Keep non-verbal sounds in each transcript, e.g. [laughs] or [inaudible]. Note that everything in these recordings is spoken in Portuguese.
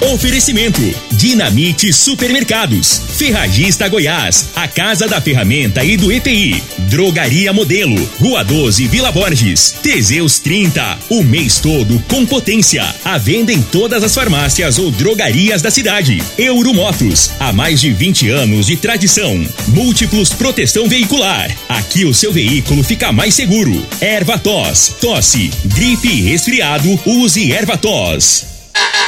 Oferecimento: Dinamite Supermercados, Ferragista Goiás, a Casa da Ferramenta e do EPI, Drogaria Modelo, Rua 12, Vila Borges, Teseus 30, o mês todo com potência. A venda em todas as farmácias ou drogarias da cidade. Euromotos, há mais de 20 anos de tradição. Múltiplos proteção veicular. Aqui o seu veículo fica mais seguro. Erva tos, tosse, gripe e resfriado, use erva tos.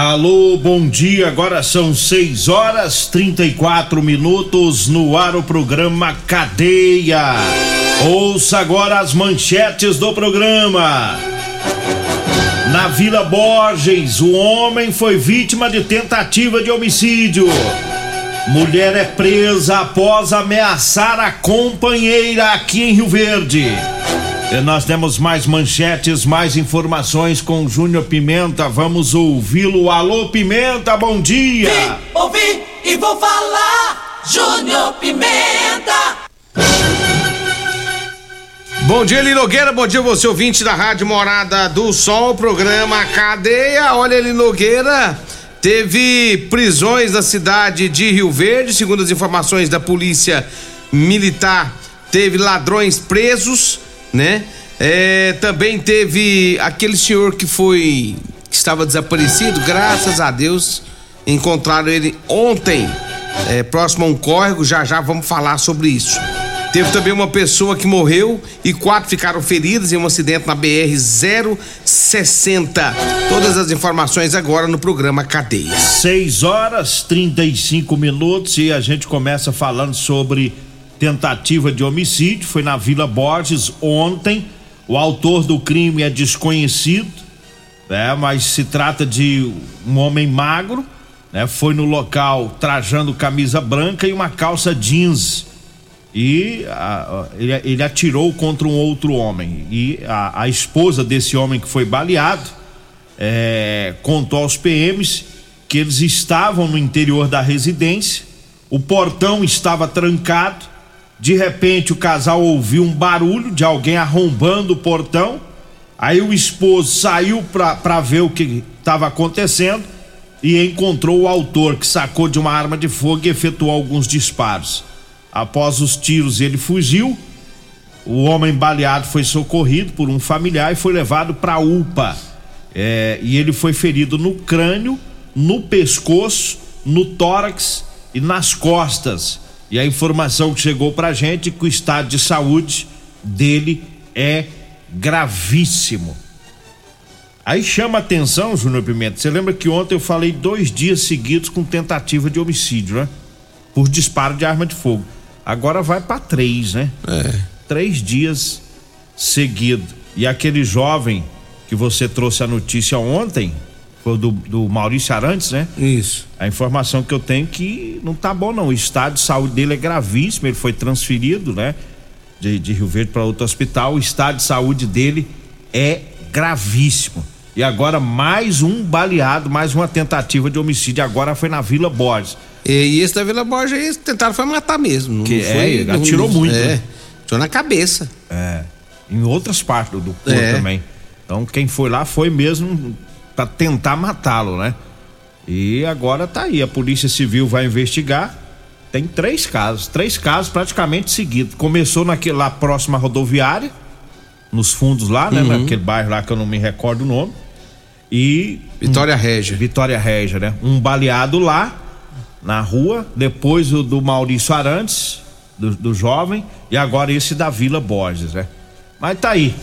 Alô, bom dia. Agora são 6 horas 34 minutos no ar o programa Cadeia. Ouça agora as manchetes do programa. Na Vila Borges, o homem foi vítima de tentativa de homicídio. Mulher é presa após ameaçar a companheira aqui em Rio Verde. Nós temos mais manchetes, mais informações com Júnior Pimenta. Vamos ouvi-lo. Alô, Pimenta, bom dia! Vim, ouvi e vou falar. Júnior Pimenta. Bom dia, Eli Nogueira. Bom dia, você ouvinte da Rádio Morada do Sol, programa Cadeia. Olha, Eli Nogueira. Teve prisões na cidade de Rio Verde, segundo as informações da Polícia Militar. Teve ladrões presos né? É, também teve aquele senhor que foi que estava desaparecido, graças a Deus encontraram ele ontem, é, próximo a um córrego. Já já vamos falar sobre isso. Teve também uma pessoa que morreu e quatro ficaram feridas em um acidente na BR 060. Todas as informações agora no programa Cadeia. 6 horas 35 minutos e a gente começa falando sobre tentativa de homicídio, foi na Vila Borges ontem. O autor do crime é desconhecido, né? Mas se trata de um homem magro, né? Foi no local trajando camisa branca e uma calça jeans. E a, ele, ele, atirou contra um outro homem. E a, a esposa desse homem que foi baleado é, contou aos PMs que eles estavam no interior da residência, o portão estava trancado de repente o casal ouviu um barulho de alguém arrombando o portão. Aí o esposo saiu para ver o que estava acontecendo e encontrou o autor que sacou de uma arma de fogo e efetuou alguns disparos. Após os tiros, ele fugiu. O homem baleado foi socorrido por um familiar e foi levado para a UPA. É, e ele foi ferido no crânio, no pescoço, no tórax e nas costas. E a informação que chegou pra gente é que o estado de saúde dele é gravíssimo. Aí chama atenção, Júnior Pimenta. Você lembra que ontem eu falei dois dias seguidos com tentativa de homicídio, né? Por disparo de arma de fogo. Agora vai para três, né? É. Três dias seguidos. E aquele jovem que você trouxe a notícia ontem, foi do, do Maurício Arantes, né? Isso. A informação que eu tenho é que não tá bom não. O estado de saúde dele é gravíssimo, ele foi transferido, né? De, de Rio Verde para outro hospital. O estado de saúde dele é gravíssimo. E agora mais um baleado, mais uma tentativa de homicídio. Agora foi na Vila Borges. E, e esse da Vila Borges tentaram foi matar mesmo. Que não foi, é, atirou muito. É, né? atirou na cabeça. É. Em outras partes do, do corpo É. também. Então quem foi lá foi mesmo para tentar matá-lo, né? E agora tá aí, a Polícia Civil vai investigar. Tem três casos, três casos praticamente seguidos. Começou naquele lá próximo à rodoviária, nos fundos lá, né? Uhum. Naquele bairro lá que eu não me recordo o nome. E Vitória Régia. Vitória Régia, né? Um baleado lá na rua, depois o do Maurício Arantes, do, do jovem, e agora esse da Vila Borges, né? Mas tá aí.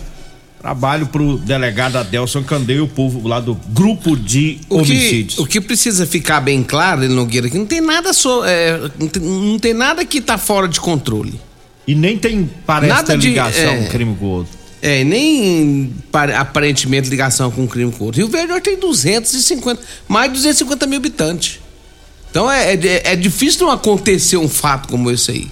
Trabalho pro delegado Adelson Candeio e o povo lá do grupo de O que, homicídios. o que precisa ficar bem claro, Nogueira, que não tem nada so, é, não, tem, não tem nada que tá fora de controle. E nem tem, parece Nada ter de- ligação é. um crime com o outro. É, nem pa- aparentemente ligação com crime com outro. Rio Verde hoje tem 250, mais de 250 mil habitantes. Então é, é, é difícil não acontecer um fato como esse aí.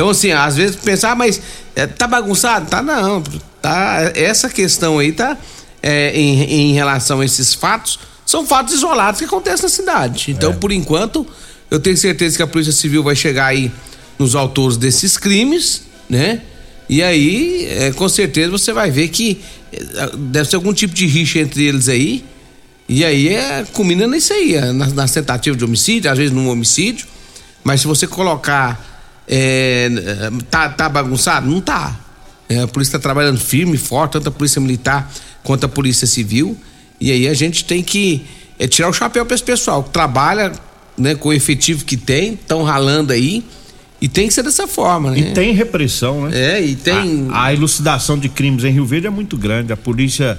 Então, assim, às vezes pensar, ah, mas é, tá bagunçado? Tá não. Tá, essa questão aí tá é, em, em relação a esses fatos, são fatos isolados que acontecem na cidade. Então, é. por enquanto, eu tenho certeza que a Polícia Civil vai chegar aí nos autores desses crimes, né? E aí, é, com certeza, você vai ver que deve ser algum tipo de rixa entre eles aí. E aí é culmina nisso aí, é, nas, nas tentativas de homicídio, às vezes num homicídio. Mas se você colocar. É, tá, tá bagunçado? Não tá. É, a polícia está trabalhando firme, forte, tanto a polícia militar quanto a polícia civil. E aí a gente tem que é, tirar o chapéu para esse pessoal que trabalha né, com o efetivo que tem, estão ralando aí. E tem que ser dessa forma, né? E tem repressão, né? É, e tem. A, a elucidação de crimes em Rio Verde é muito grande. A polícia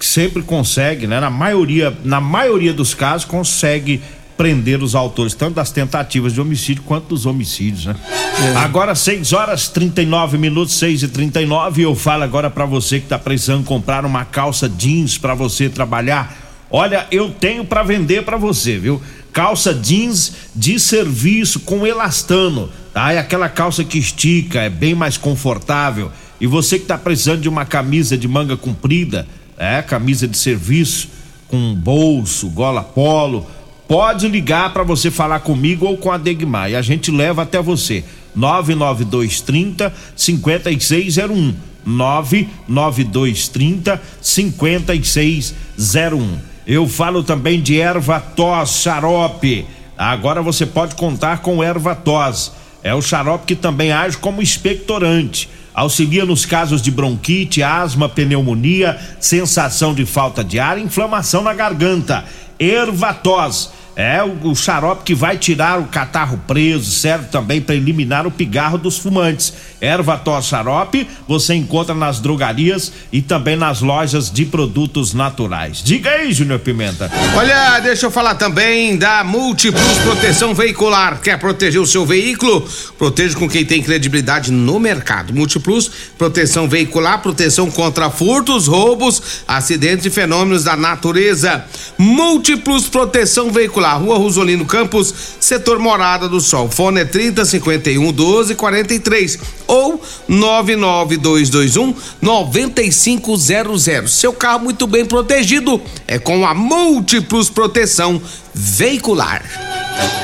sempre consegue, né? Na maioria, na maioria dos casos, consegue prender os autores, tanto das tentativas de homicídio quanto dos homicídios, né? É. Agora, 6 horas 39 minutos, 6 e 39 eu falo agora para você que tá precisando comprar uma calça jeans para você trabalhar. Olha, eu tenho para vender para você, viu? Calça jeans de serviço com elastano, tá? É aquela calça que estica, é bem mais confortável. E você que tá precisando de uma camisa de manga comprida, é, camisa de serviço com bolso, gola polo, pode ligar para você falar comigo ou com a Degmar e a gente leva até você. 99230 5601 99230 5601. Eu falo também de erva tos xarope. Agora você pode contar com erva tos. É o xarope que também age como expectorante. Auxilia nos casos de bronquite, asma, pneumonia, sensação de falta de ar, inflamação na garganta. Ervatos é o, o, xarope que vai tirar o catarro preso, serve também para eliminar o pigarro dos fumantes. Erva tos xarope você encontra nas drogarias e também nas lojas de produtos naturais. Diga aí, Júnior Pimenta. Olha, deixa eu falar também da Multiplus Proteção Veicular. Quer proteger o seu veículo? Proteja com quem tem credibilidade no mercado. Multiplus Proteção Veicular, proteção contra furtos, roubos, acidentes e fenômenos da natureza. Múltiplos Proteção Veicular Popular, Rua Rosolino Campos, setor Morada do Sol. Fone é 30 51 12 43 ou 99221 9500. Seu carro muito bem protegido é com a Múltiplos Proteção Veicular.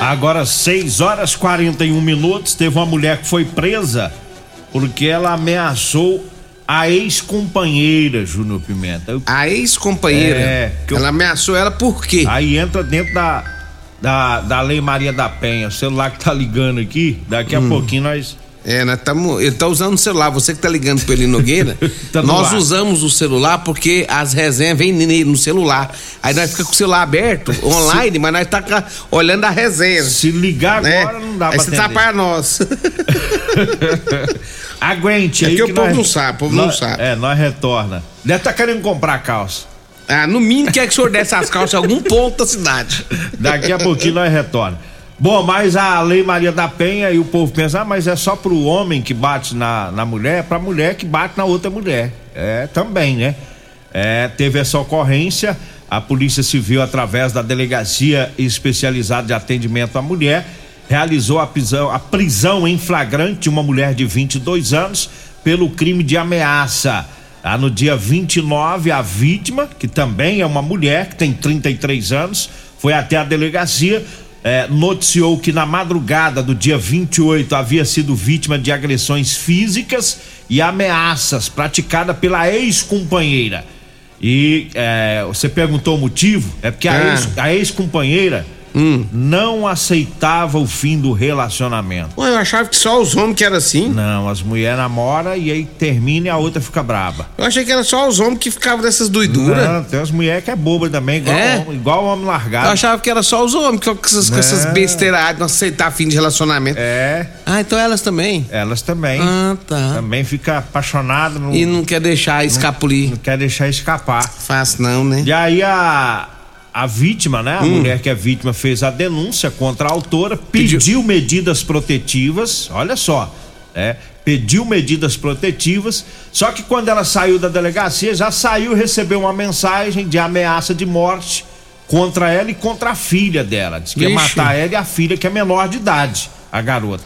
Agora 6 horas 41 minutos, teve uma mulher que foi presa porque ela ameaçou a ex-companheira, Júnior Pimenta. A ex-companheira? É. Eu... Ela ameaçou ela por quê? Aí entra dentro da, da, da Lei Maria da Penha. O celular que tá ligando aqui, daqui a hum. pouquinho nós. É, nós estamos. Ele tá usando o celular. Você que tá ligando pro Eli Nogueira. [laughs] tá nós usamos o celular porque as resenhas vêm no celular. Aí nós ficamos com o celular aberto, [laughs] online, mas nós tá olhando a resenha. Se ligar né? agora, não dá Aí pra você tá para nós. [laughs] Aguente é aí. que, que o povo nós, não sabe, o povo nós, não sabe. É, nós retorna. Deve estar tá querendo comprar calça. Ah, no mínimo quer que o senhor desse as calças em algum ponto da cidade. Daqui a pouquinho nós retorna. Bom, mas a Lei Maria da Penha e o povo pensa, ah, mas é só pro homem que bate na, na mulher, é pra mulher que bate na outra mulher. É, também, né? É, teve essa ocorrência, a Polícia Civil, através da Delegacia Especializada de Atendimento à Mulher, realizou a prisão, a prisão em flagrante de uma mulher de 22 anos pelo crime de ameaça. Ah, no dia 29, a vítima, que também é uma mulher, que tem 33 anos, foi até a delegacia, eh, noticiou que na madrugada do dia 28 havia sido vítima de agressões físicas e ameaças praticadas pela ex-companheira. E eh, você perguntou o motivo? É porque a ah. ex-companheira hum. não aceitava o fim do relacionamento. Ué, eu achava que só os homens que era assim. Não, as mulheres namoram e aí termina e a outra fica braba. Eu achei que era só os homens que ficavam dessas doiduras. Não, tem as mulheres que é boba também, igual, é? homem, igual homem largado. Eu achava que era só os homens com essas, com essas besteiras não aceitar fim de relacionamento. É. Ah, então elas também? Elas também. Ah, tá. Também fica apaixonada. E não quer deixar escapulir. Não, não quer deixar escapar. Fácil não, né? E aí a a vítima, né? A hum. mulher que é vítima fez a denúncia contra a autora, pediu, pediu medidas protetivas, olha só, é, pediu medidas protetivas, só que quando ela saiu da delegacia, já saiu, recebeu uma mensagem de ameaça de morte contra ela e contra a filha dela. Diz que ia Vixe. matar ela e a filha, que é menor de idade, a garota.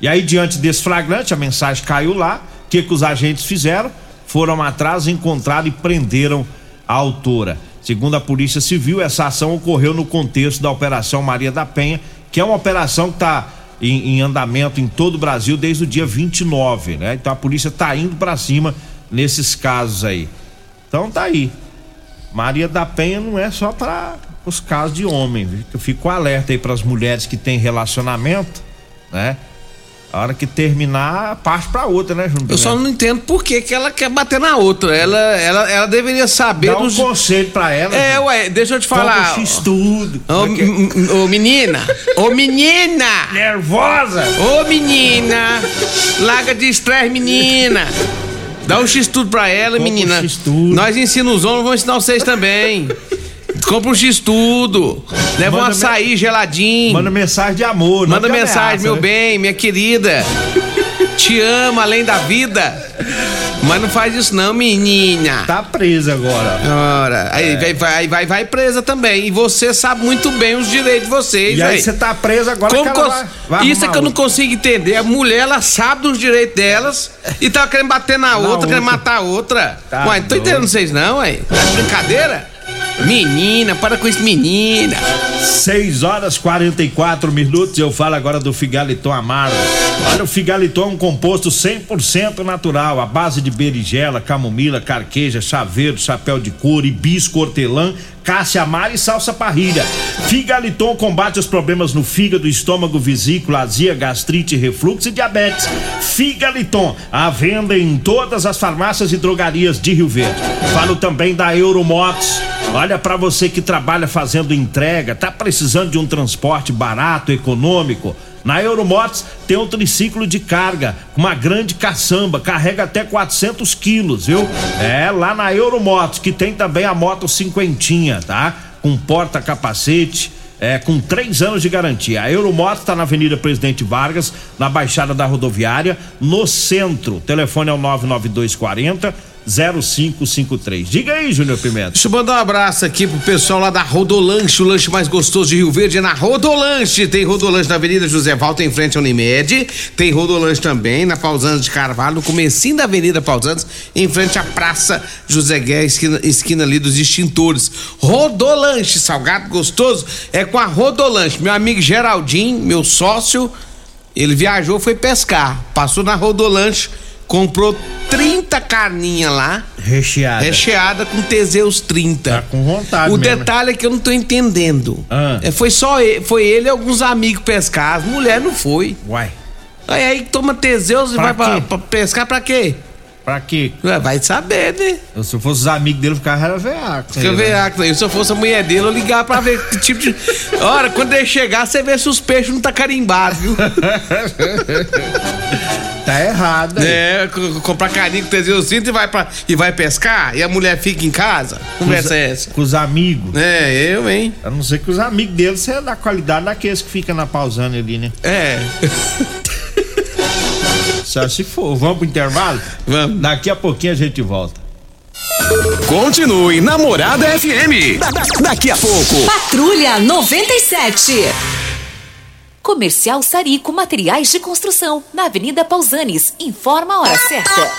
E aí, diante desse flagrante, a mensagem caiu lá. O que, que os agentes fizeram? Foram atrás, encontraram e prenderam a autora. Segundo a Polícia Civil, essa ação ocorreu no contexto da Operação Maria da Penha, que é uma operação que está em, em andamento em todo o Brasil desde o dia 29, né? Então a polícia está indo para cima nesses casos aí. Então tá aí. Maria da Penha não é só para os casos de homem, eu fico alerta aí para as mulheres que têm relacionamento, né? A hora que terminar, parte pra outra, né, Júnior? Eu só não entendo por que, que ela quer bater na outra. Ela, ela, ela deveria saber Dá um dos. conselho pra ela. É, Júnior. ué, deixa eu te falar. um X-tudo. Ô, m- ô, menina! Ô menina! Nervosa! Ô menina! Larga de estresse, menina! Dá um X-tudo pra ela, Compra um menina. X-tudo. Nós ensinamos os homens, vamos ensinar vocês também. Compra um X-tudo. Leva um Manda açaí geladinho. Manda mensagem de amor, Manda mensagem, ameaça, meu né? bem, minha querida. Te amo além da vida. Mas não faz isso não, menina. Tá presa agora. Ora, aí É. vai, vai, vai, vai presa também. E você sabe muito bem os direitos de vocês, E aí você tá presa agora Como eu- vai, vai Isso é que eu não outra. consigo entender. A mulher, ela sabe dos direitos delas e tá querendo bater na, outra, querendo outra. matar a outra. Tá ué, não tô entendendo vocês não, ué. Tá de brincadeira? Menina, para com isso, menina. 6 horas 44 minutos. Eu falo agora do Figaliton Amargo. Olha, o Figaliton é um composto 100% natural, à base de berigela, camomila, carqueja, chaveiro, chapéu de couro, hibisco, hortelã, cássia amara e salsa parrilha. Figaliton combate os problemas no fígado, estômago, vesícula, azia, gastrite, refluxo e diabetes. Figaliton, à venda em todas as farmácias e drogarias de Rio Verde. Falo também da Euromotos. Olha para você que trabalha fazendo entrega, tá precisando de um transporte barato, econômico. Na Euromotos tem um triciclo de carga, uma grande caçamba, carrega até 400 quilos, viu? É, lá na Euromotos, que tem também a moto cinquentinha, tá? Com porta-capacete, é, com três anos de garantia. A Euromotos está na Avenida Presidente Vargas, na Baixada da Rodoviária, no centro. O telefone é o 99240 0553. Diga aí, Júnior Pimenta. Deixa eu mandar um abraço aqui pro pessoal lá da Rodolanche, o lanche mais gostoso de Rio Verde é na Rodolanche. Tem Rodolanche na Avenida José Valta, em frente à Unimed. Tem Rodolanche também na Pausanes de Carvalho, no comecinho da Avenida Pausanes, em frente à Praça José Guerra, esquina, esquina ali dos extintores. Rodolanche, salgado gostoso, é com a Rodolanche. Meu amigo Geraldinho, meu sócio, ele viajou, foi pescar, passou na Rodolanche, comprou 30 carninhas lá, Recheada. recheada com Teseus 30. Tá com vontade O mesmo. detalhe é que eu não tô entendendo. Ah. É, foi só ele, foi ele e alguns amigos pescar, as mulheres não foi. Uai, Aí, aí toma Teseus e Pra vai pra, pra pescar pra quê? pra quê? Ué, Vai saber, né? Eu, se eu fosse os amigos dele, eu ficava veaco. Deixa eu ver, ah, se eu fosse a mulher dele, eu ligar pra ver que tipo de. [laughs] Ora, quando ele chegar, você vê se os peixes não tá carimbados, viu? [laughs] Tá errado. aí. é, comprar carinho com Teseus 30 e vai, pra, e vai pescar? E a mulher fica em casa? Conversa é essa? Com os amigos. É, eu, hein? A não ser que os amigos dele sejam da qualidade daqueles que ficam na pausando ali, né? É. [laughs] Só se for. Vamos pro intervalo? Vamos. Daqui a pouquinho a gente volta. Continue Namorada FM. Da- da- daqui a pouco. Patrulha 97. Comercial Sarico Materiais de Construção, na Avenida Pausanes. Informa a hora certa.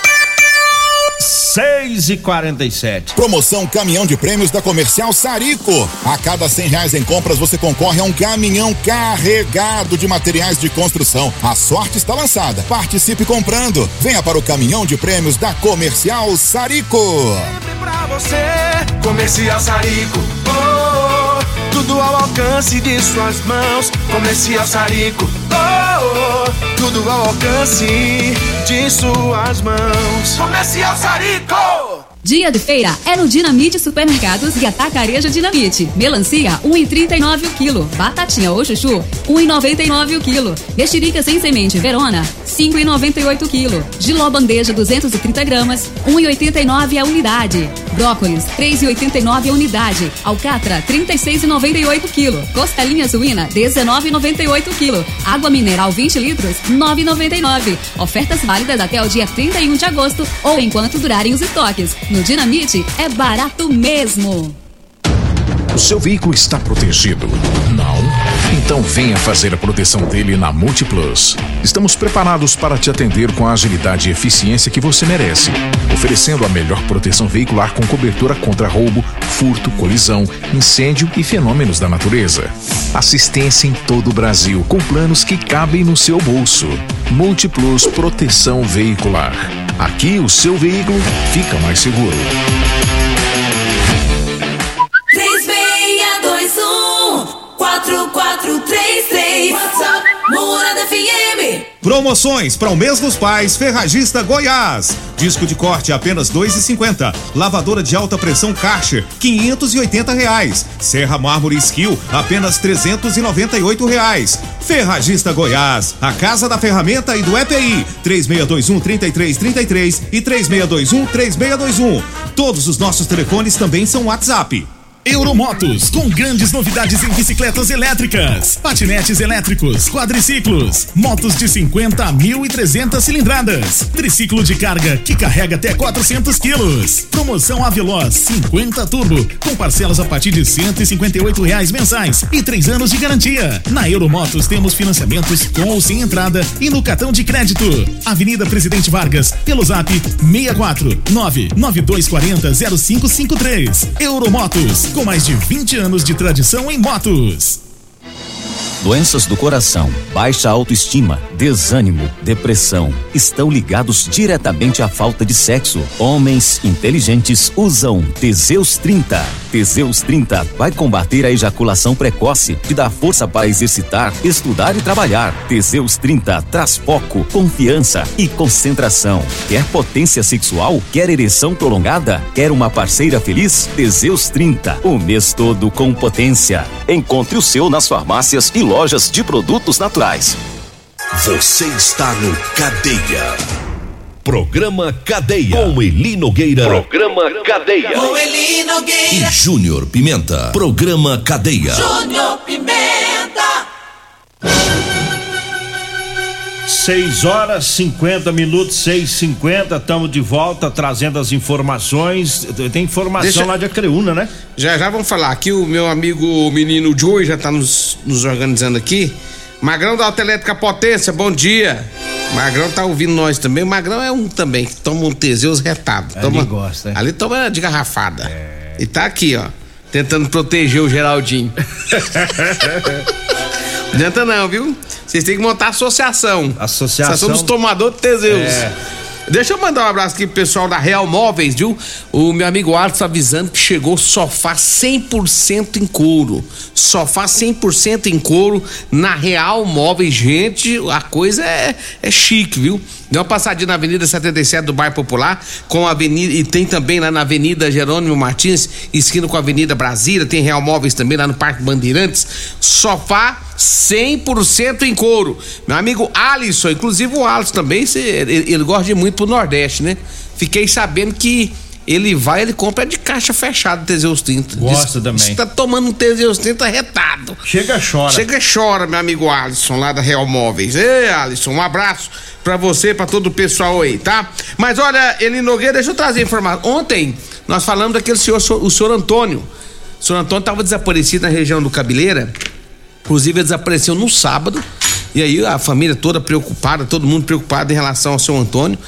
6 e 47 Promoção Caminhão de Prêmios da Comercial Sarico. A cada cem reais em compras você concorre a um caminhão carregado de materiais de construção. A sorte está lançada. Participe comprando. Venha para o Caminhão de Prêmios da Comercial Sarico. pra você, Comercial Sarico. Oh, oh, tudo ao alcance de suas mãos. Comercial Sarico. Oh, oh, tudo ao alcance de suas mãos. Comercial Sarico. Dia de feira é no Dinamite Supermercados e Atacarejo Dinamite. Melancia, 1,39 o quilo. Batatinha ou chuchu, 1,99 o quilo. Mexerica sem semente Verona, 5,98 o quilo. Giló bandeja 230 gramas, 1,89 a unidade. Brócolis, 3,89 a unidade. Alcatra, 36,98 o quilo. Costelinha suína, 19,98 o quilo. Água mineral 20 litros, 9,99. Ofertas válidas até o dia 31 de agosto ou enquanto durarem os estoques. No Dinamite é barato mesmo. O seu veículo está protegido? Não? Então venha fazer a proteção dele na Multiplus. Estamos preparados para te atender com a agilidade e eficiência que você merece, oferecendo a melhor proteção veicular com cobertura contra roubo, furto, colisão, incêndio e fenômenos da natureza. Assistência em todo o Brasil, com planos que cabem no seu bolso. Múltiplos Proteção Veicular. Aqui o seu veículo fica mais seguro. 3621 4433 WhatsApp Morada FM. Promoções para o mês dos pais Ferragista Goiás. Disco de corte apenas 2,50. Lavadora de alta pressão Karcher 580 reais. Serra Mármore Skill apenas 398 reais. Ferragista Goiás, a casa da ferramenta e do EPI 3621 3333 e 3621 3621. Todos os nossos telefones também são WhatsApp. Euromotos, com grandes novidades em bicicletas elétricas, patinetes elétricos, quadriciclos, motos de 50 a 1.300 cilindradas, triciclo de carga que carrega até 400 quilos. Promoção Aveloz 50 Turbo, com parcelas a partir de 158 reais mensais e três anos de garantia. Na Euromotos temos financiamentos com ou sem entrada e no cartão de crédito. Avenida Presidente Vargas, pelo zap 64 99240 0553. Euromotos, com mais de 20 anos de tradição em motos. Doenças do coração, baixa autoestima, desânimo, depressão estão ligados diretamente à falta de sexo. Homens inteligentes usam Teseus 30. Teseus 30 vai combater a ejaculação precoce, te dá força para exercitar, estudar e trabalhar. Teseus 30 traz foco, confiança e concentração. Quer potência sexual? Quer ereção prolongada? Quer uma parceira feliz? Teseus 30. O mês todo com potência. Encontre o seu nas farmácias e lojas de produtos naturais. Você está no Cadeia. Programa Cadeia. Com Eli Nogueira. Programa Cadeia. Com Eli E Nogueira. Júnior Pimenta. Programa Cadeia. Júnior Pimenta. 6 horas 50 minutos, 6 50 estamos de volta trazendo as informações. Tem informação Deixa- lá de Acreúna, né? Já já vamos falar. Aqui o meu amigo o menino Joey já tá nos, nos organizando aqui. Magrão da Autoelétrica Potência, bom dia. Magrão tá ouvindo nós também. O Magrão é um também que toma um Teseus retado. Ali Toma, gosta, hein? Ali toma de garrafada. E tá aqui, ó. Tentando proteger o Geraldinho. [laughs] Não adianta não, viu? Vocês têm que montar associação. Associação- dos tomadores de Teseus. É. Deixa eu mandar um abraço aqui pro pessoal da Real Móveis, viu? O meu amigo Arthur avisando que chegou sofá 100% em couro. Sofá 100% em couro na Real Móveis. Gente, a coisa é, é chique, viu? Deu uma passadinha na Avenida 77 do Bairro Popular, com a Avenida. E tem também lá na Avenida Jerônimo Martins, esquina com a Avenida Brasília. Tem Real Móveis também lá no Parque Bandeirantes. Sofá 100% em couro. Meu amigo Alisson, inclusive o Alisson também, ele, ele gosta de muito pro Nordeste, né? Fiquei sabendo que ele vai, ele compra de caixa fechada Teseus 30. Gosta também. Diz que tá tomando um Teseus 30 retado. Chega, chora. Chega chora, meu amigo Alisson, lá da Real Móveis. Ei, Alisson, um abraço pra você, pra todo o pessoal aí, tá? Mas olha, Eli Nogueira, deixa eu trazer a informação. Ontem, nós falamos daquele senhor, o senhor Antônio. O senhor Antônio tava desaparecido na região do Cabeleira. Inclusive, ele desapareceu no sábado. E aí, a família toda preocupada, todo mundo preocupado em relação ao seu Antônio.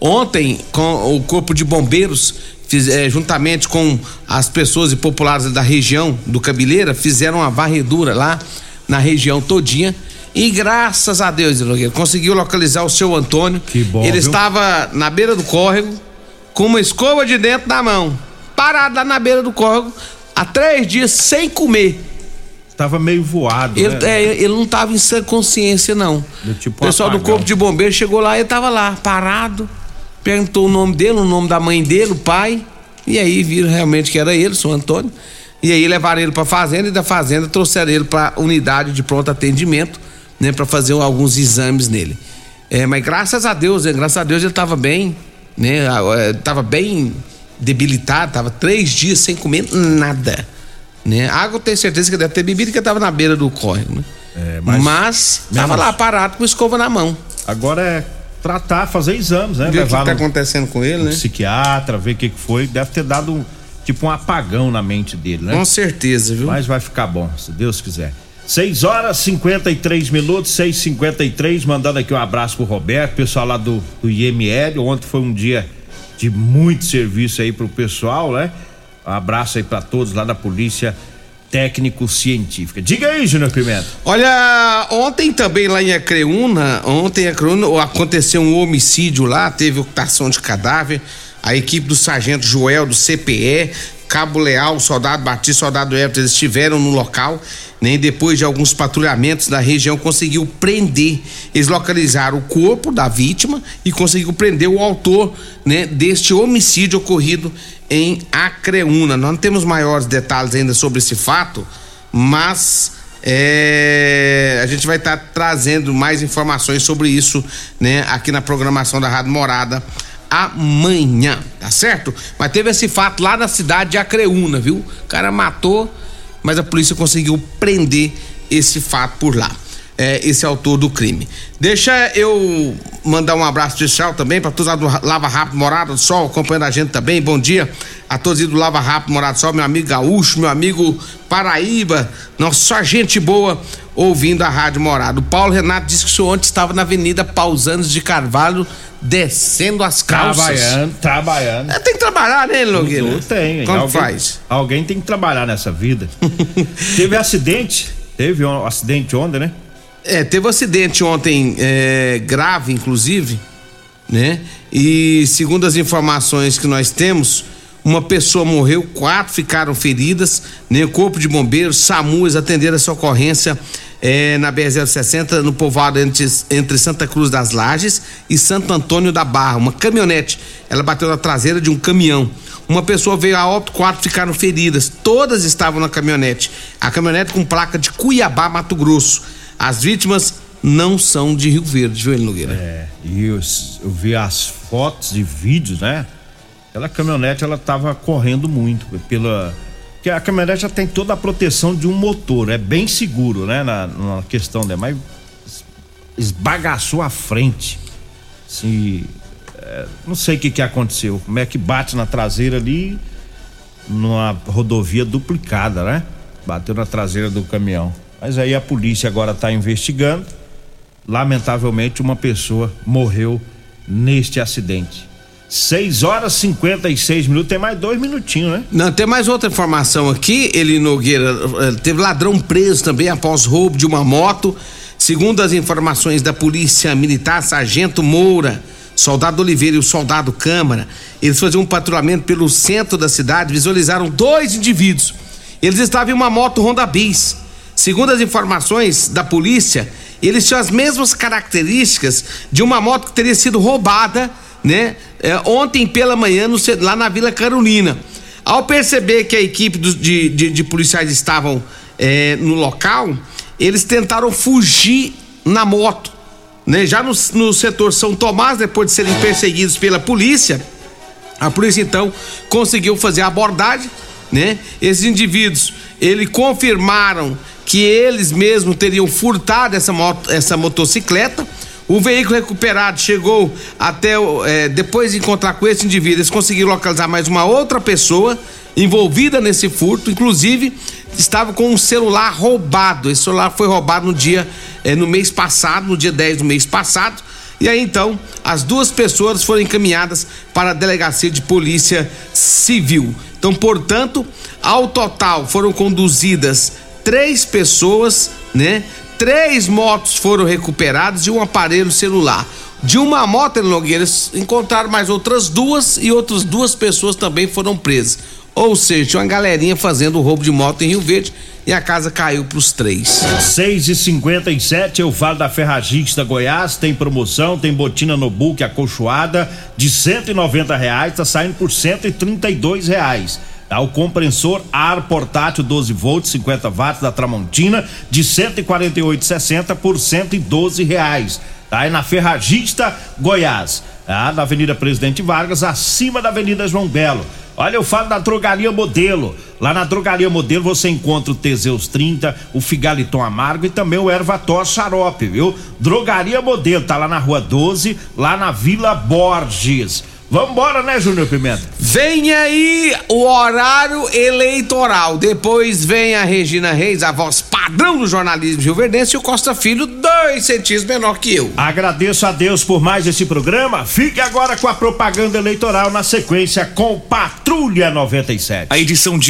Ontem, com o Corpo de Bombeiros, fiz- eh, juntamente com as pessoas e populares da região do Cabeleira, fizeram uma varredura lá na região todinha. E graças a Deus, conseguiu localizar o seu Antônio. Que bom, Ele viu? estava na beira do córrego, com uma escova de dentro na mão, parado lá na beira do córrego, há três dias sem comer. Tava meio voado. Ele, né? é, ele não tava em sã consciência, não. Do tipo o pessoal do apagão. Corpo de Bombeiros chegou lá e ele tava lá, parado. Perguntou o nome dele, o nome da mãe dele, o pai. E aí viram realmente que era ele, o seu Antônio. E aí levaram ele pra fazenda e da fazenda trouxeram ele pra unidade de pronto atendimento, né, para fazer alguns exames nele. É, mas graças a Deus, né, graças a Deus ele tava bem, né? eh, Tava bem debilitado, tava três dias sem comer nada. Né? Água eu tenho certeza que deve ter bebido que tava na beira do córrego, né? É, mas mas- tava lá parado com escova na mão. Agora é tratar, fazer exames, né? Ver o que tá no- acontecendo com ele, né? psiquiatra, ver o que que foi. Deve ter dado um- tipo um apagão na mente dele, né? Com certeza, viu? Mas vai ficar bom, se Deus quiser. 6 horas 53 minutos, 6h53, mandando aqui um abraço pro Roberto, pessoal lá do, do IML. Ontem foi um dia de muito serviço aí pro pessoal, né? Um abraço aí para todos lá da Polícia Técnico-Científica. Diga aí, Júnior Pimenta. Olha, ontem também lá em Acreúna, ontem em Acreúna aconteceu um homicídio lá, teve ocultação de cadáver. A equipe do sargento Joel do CPE, Cabo Leal, soldado Batista, soldado Everton, eles estiveram no local, nem né, depois de alguns patrulhamentos da região conseguiu prender, eles localizaram o corpo da vítima e conseguiu prender o autor, né, deste homicídio ocorrido em Acreúna. Nós não temos maiores detalhes ainda sobre esse fato, mas é, a gente vai estar tá trazendo mais informações sobre isso, né, aqui na programação da Rádio Morada amanhã, tá certo? Mas teve esse fato lá na cidade de Acreúna, viu? O cara matou, mas a polícia conseguiu prender esse fato por lá. É, esse autor do crime. Deixa eu mandar um abraço especial também para todos lá do Lava Rápido Morada do Sol, acompanhando a gente também. Bom dia a todos do Lava Rápido Morada do Sol, meu amigo Gaúcho, meu amigo Paraíba, nossa só gente boa ouvindo a Rádio Morada. O Paulo Renato disse que o senhor ontem estava na Avenida Pausanes de Carvalho descendo as calças. Trabalhando, trabalhando. É, tem que trabalhar, né, Nogueira? Tem. Como alguém, faz? Alguém tem que trabalhar nessa vida. [laughs] teve acidente, teve um acidente ontem, né? É, teve um acidente ontem é, grave, inclusive, né? E segundo as informações que nós temos, uma pessoa morreu, quatro ficaram feridas, né? O corpo de bombeiros, SAMUs atenderam essa ocorrência é, na BR-060, no povoado entre, entre Santa Cruz das Lages e Santo Antônio da Barra. Uma caminhonete, ela bateu na traseira de um caminhão. Uma pessoa veio a óbito, quatro ficaram feridas. Todas estavam na caminhonete. A caminhonete com placa de Cuiabá, Mato Grosso. As vítimas não são de Rio Verde, viu, Nogueira? É, e eu, eu vi as fotos e vídeos, né? Aquela caminhonete, ela tava correndo muito pela que a caminhonete já tem toda a proteção de um motor, é bem seguro, né? Na, na questão dela, mas esbagaçou a frente. Se, é, não sei o que, que aconteceu, como é que bate na traseira ali, numa rodovia duplicada, né? Bateu na traseira do caminhão. Mas aí a polícia agora está investigando. Lamentavelmente, uma pessoa morreu neste acidente. 6 horas 56 minutos, tem mais dois minutinhos, né? Não, tem mais outra informação aqui. Ele Nogueira eh, teve ladrão preso também após roubo de uma moto. Segundo as informações da Polícia Militar, Sargento Moura, Soldado Oliveira e o Soldado Câmara, eles faziam um patrulhamento pelo centro da cidade, visualizaram dois indivíduos. Eles estavam em uma moto Honda Bis. Segundo as informações da polícia, eles tinham as mesmas características de uma moto que teria sido roubada né? É, ontem pela manhã no, lá na Vila Carolina. Ao perceber que a equipe do, de, de, de, policiais estavam é, no local, eles tentaram fugir na moto. Né? Já no, no setor São Tomás, depois de serem perseguidos pela polícia, a polícia então conseguiu fazer a abordagem, né? Esses indivíduos, eles confirmaram que eles mesmos teriam furtado essa moto, essa motocicleta o veículo recuperado chegou até. É, depois de encontrar com esse indivíduo, eles conseguiram localizar mais uma outra pessoa envolvida nesse furto, inclusive estava com um celular roubado. Esse celular foi roubado no dia, é, no mês passado, no dia 10 do mês passado. E aí então, as duas pessoas foram encaminhadas para a delegacia de polícia civil. Então, portanto, ao total foram conduzidas três pessoas, né? Três motos foram recuperadas e um aparelho celular. De uma moto, Nogueiras, encontraram mais outras duas e outras duas pessoas também foram presas. Ou seja, tinha uma galerinha fazendo o roubo de moto em Rio Verde e a casa caiu pros três. 6 e 57 eu falo da Ferragista Goiás, tem promoção, tem botina no book acolchoada de 190 reais, tá saindo por 132 reais. Tá? O compressor ar portátil 12 volts, 50 watts da Tramontina de 148,60 por 112 reais. Tá? É na Ferragista Goiás, tá? na Avenida Presidente Vargas, acima da Avenida João Belo. Olha, eu falo da Drogaria Modelo. Lá na Drogaria Modelo você encontra o Teseus 30, o Figaliton Amargo e também o Ervator Xarope, viu? Drogaria Modelo, tá lá na Rua 12, lá na Vila Borges. Vambora, né, Júnior Pimenta? Vem aí o horário eleitoral. Depois vem a Regina Reis, a voz padrão do jornalismo rio-verdense, e o Costa Filho, dois centímetros menor que eu. Agradeço a Deus por mais esse programa. Fique agora com a propaganda eleitoral na sequência com Patrulha 97. A edição de